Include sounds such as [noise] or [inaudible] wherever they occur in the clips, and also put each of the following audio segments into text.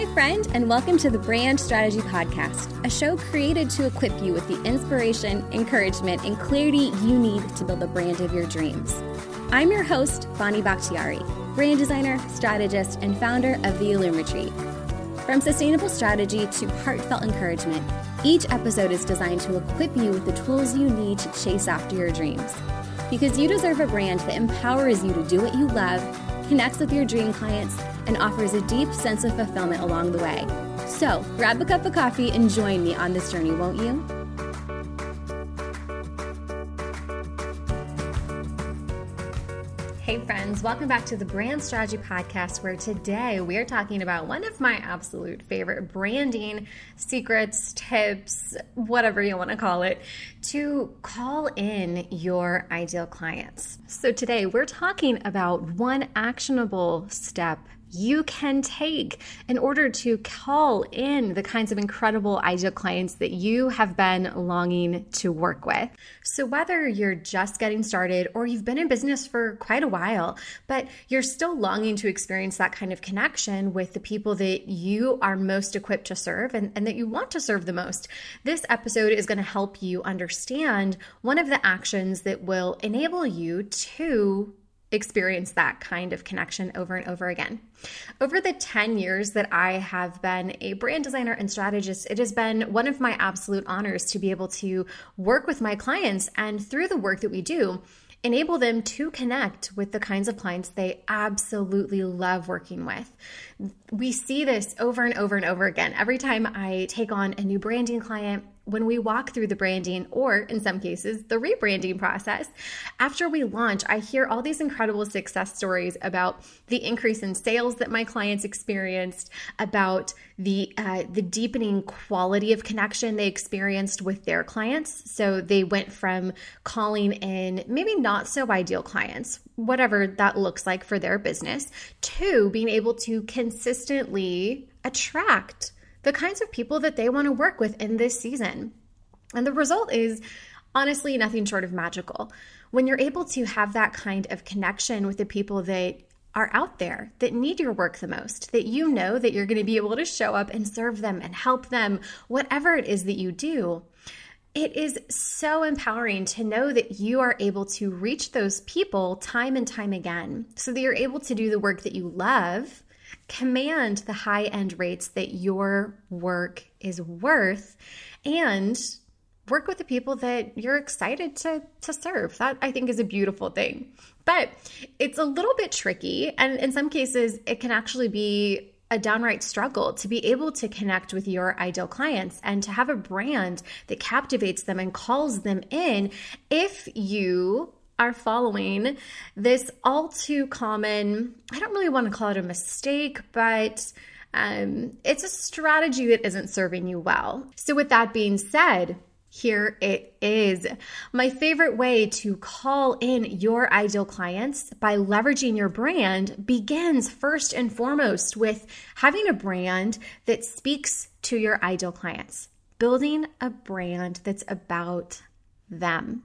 Hi, friend, and welcome to the Brand Strategy Podcast, a show created to equip you with the inspiration, encouragement, and clarity you need to build the brand of your dreams. I'm your host, Bonnie Bakhtiari, brand designer, strategist, and founder of the Illum Retreat. From sustainable strategy to heartfelt encouragement, each episode is designed to equip you with the tools you need to chase after your dreams. Because you deserve a brand that empowers you to do what you love, connects with your dream clients, and offers a deep sense of fulfillment along the way. So, grab a cup of coffee and join me on this journey, won't you? Hey, friends, welcome back to the Brand Strategy Podcast, where today we are talking about one of my absolute favorite branding secrets, tips, whatever you want to call it, to call in your ideal clients. So, today we're talking about one actionable step you can take in order to call in the kinds of incredible ideal clients that you have been longing to work with. So, whether you're just getting started or you've been in business for quite a while, but you're still longing to experience that kind of connection with the people that you are most equipped to serve and, and that you want to serve the most, this episode is going to help you understand one of the actions that will enable you to experience that kind of connection over and over again. Over the 10 years that I have been a brand designer and strategist, it has been one of my absolute honors to be able to work with my clients and through the work that we do, enable them to connect with the kinds of clients they absolutely love working with. We see this over and over and over again. Every time I take on a new branding client, when we walk through the branding or in some cases the rebranding process after we launch i hear all these incredible success stories about the increase in sales that my clients experienced about the uh, the deepening quality of connection they experienced with their clients. So they went from calling in maybe not so ideal clients whatever that looks like for their business to being able to consistently attract the kinds of people that they want to work with in this season. And the result is honestly nothing short of magical. When you're able to have that kind of connection with the people that are out there that need your work the most, that you know that you're going to be able to show up and serve them and help them, whatever it is that you do. It is so empowering to know that you are able to reach those people time and time again so that you're able to do the work that you love command the high end rates that your work is worth and work with the people that you're excited to to serve. That i think is a beautiful thing. But it's a little bit tricky and in some cases it can actually be a downright struggle to be able to connect with your ideal clients and to have a brand that captivates them and calls them in if you are following this all too common, I don't really want to call it a mistake, but um, it's a strategy that isn't serving you well. So, with that being said, here it is. My favorite way to call in your ideal clients by leveraging your brand begins first and foremost with having a brand that speaks to your ideal clients, building a brand that's about them.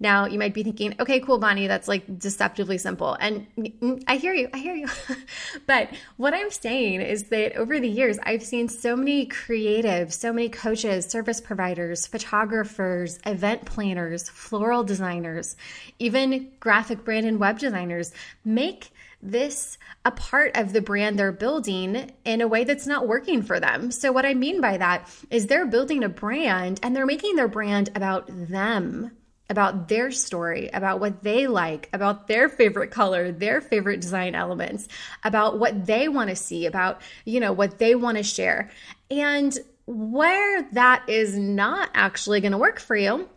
Now, you might be thinking, okay, cool, Bonnie, that's like deceptively simple. And mm, I hear you, I hear you. [laughs] but what I'm saying is that over the years, I've seen so many creatives, so many coaches, service providers, photographers, event planners, floral designers, even graphic brand and web designers make this a part of the brand they're building in a way that's not working for them. So, what I mean by that is they're building a brand and they're making their brand about them about their story, about what they like, about their favorite color, their favorite design elements, about what they want to see, about, you know, what they want to share. And where that is not actually going to work for you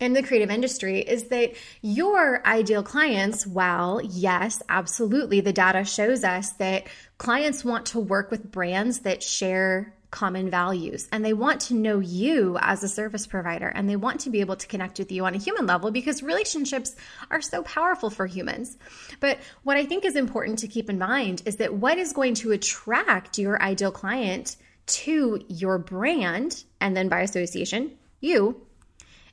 in the creative industry is that your ideal clients, while yes, absolutely, the data shows us that clients want to work with brands that share common values and they want to know you as a service provider and they want to be able to connect with you on a human level because relationships are so powerful for humans. But what I think is important to keep in mind is that what is going to attract your ideal client to your brand and then by association, you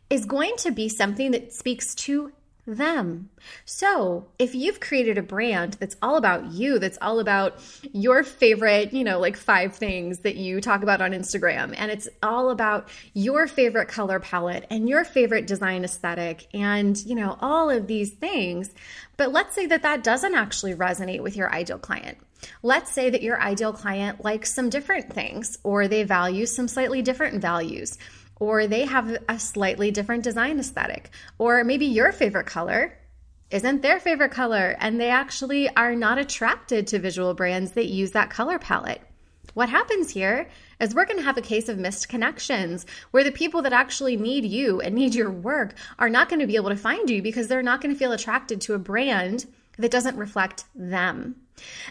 is going to be something that speaks to them. So, if you've created a brand that's all about you, that's all about your favorite, you know, like five things that you talk about on Instagram, and it's all about your favorite color palette and your favorite design aesthetic and, you know, all of these things, but let's say that that doesn't actually resonate with your ideal client. Let's say that your ideal client likes some different things or they value some slightly different values or they have a slightly different design aesthetic, or maybe your favorite color isn't their favorite color, and they actually are not attracted to visual brands that use that color palette. What happens here is we're going to have a case of missed connections where the people that actually need you and need your work are not going to be able to find you because they're not going to feel attracted to a brand that doesn't reflect them.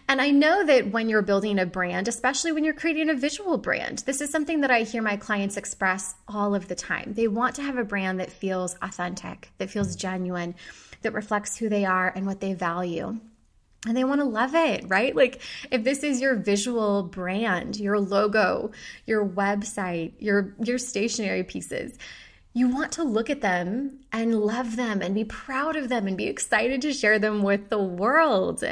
And I know that when you're building a brand, especially when you're creating a visual brand, this is something that I hear my clients express all of the time. They want to have a brand that feels authentic, that feels genuine, that reflects who they are and what they value. And they want to love it, right? Like if this is your visual brand, your logo, your website, your your stationery pieces, you want to look at them and love them and be proud of them and be excited to share them with the world.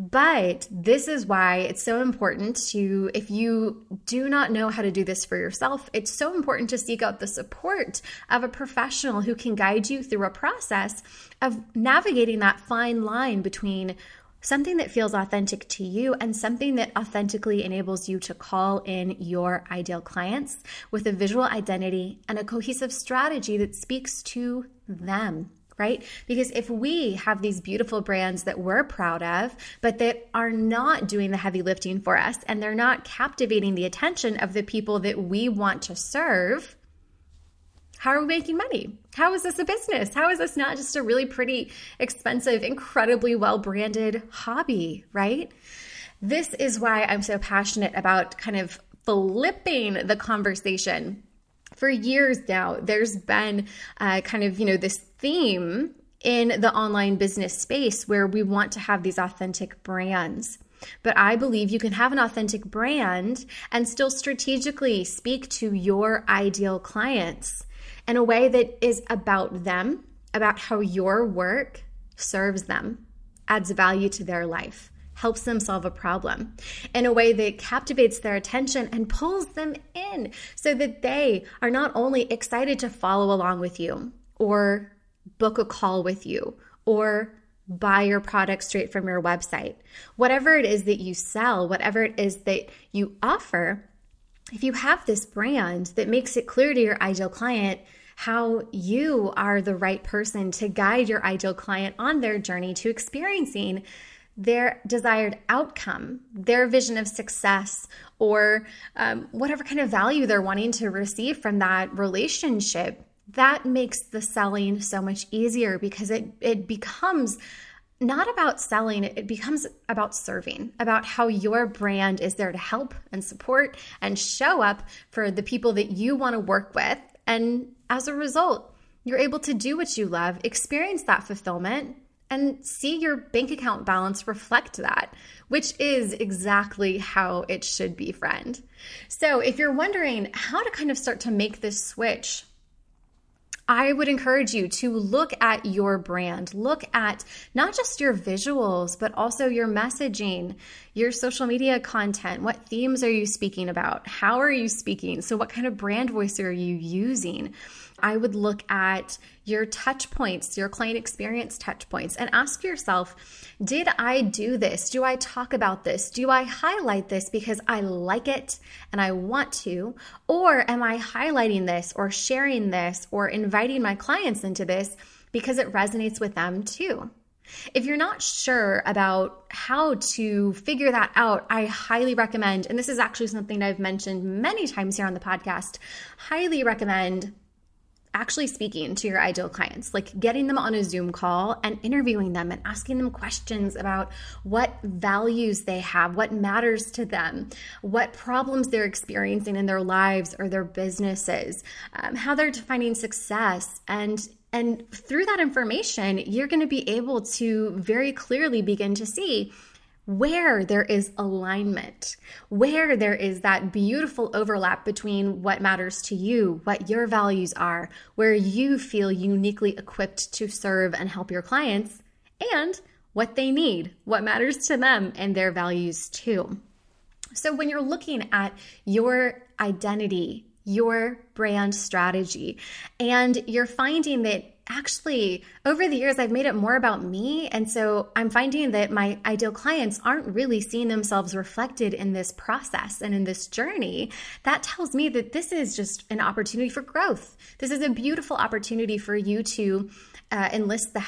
But this is why it's so important to, if you do not know how to do this for yourself, it's so important to seek out the support of a professional who can guide you through a process of navigating that fine line between something that feels authentic to you and something that authentically enables you to call in your ideal clients with a visual identity and a cohesive strategy that speaks to them right? Because if we have these beautiful brands that we're proud of, but that are not doing the heavy lifting for us and they're not captivating the attention of the people that we want to serve, how are we making money? How is this a business? How is this not just a really pretty, expensive, incredibly well branded hobby, right? This is why I'm so passionate about kind of flipping the conversation for years now, there's been uh, kind of, you know, this theme in the online business space where we want to have these authentic brands. But I believe you can have an authentic brand and still strategically speak to your ideal clients in a way that is about them, about how your work serves them, adds value to their life helps them solve a problem in a way that captivates their attention and pulls them in so that they are not only excited to follow along with you or book a call with you or buy your product straight from your website. Whatever it is that you sell, whatever it is that you offer, if you have this brand that makes it clear to your ideal client how you are the right person to guide your ideal client on their journey to experiencing their desired outcome, their vision of success, or um, whatever kind of value they're wanting to receive from that relationship, that makes the selling so much easier because it, it becomes not about selling, it becomes about serving, about how your brand is there to help and support and show up for the people that you want to work with. And as a result, you're able to do what you love, experience that fulfillment, and see your bank account balance reflect that, which is exactly how it should be, friend. So, if you're wondering how to kind of start to make this switch, I would encourage you to look at your brand. Look at not just your visuals, but also your messaging, your social media content. What themes are you speaking about? How are you speaking? So, what kind of brand voice are you using? I would look at your touch points, your client experience touch points, and ask yourself Did I do this? Do I talk about this? Do I highlight this because I like it and I want to? Or am I highlighting this or sharing this or inviting my clients into this because it resonates with them too? If you're not sure about how to figure that out, I highly recommend, and this is actually something I've mentioned many times here on the podcast, highly recommend actually speaking to your ideal clients, like getting them on a Zoom call and interviewing them and asking them questions about what values they have, what matters to them, what problems they're experiencing in their lives or their businesses, um, how they're defining success, and and through that information, you're going to be able to very clearly begin to see where there is alignment, where there is that beautiful overlap between what matters to you, what your values are, where you feel uniquely equipped to serve and help your clients, and what they need, what matters to them, and their values too. So, when you're looking at your identity, your brand strategy, and you're finding that actually over the years I've made it more about me. And so I'm finding that my ideal clients aren't really seeing themselves reflected in this process and in this journey. That tells me that this is just an opportunity for growth. This is a beautiful opportunity for you to uh, enlist the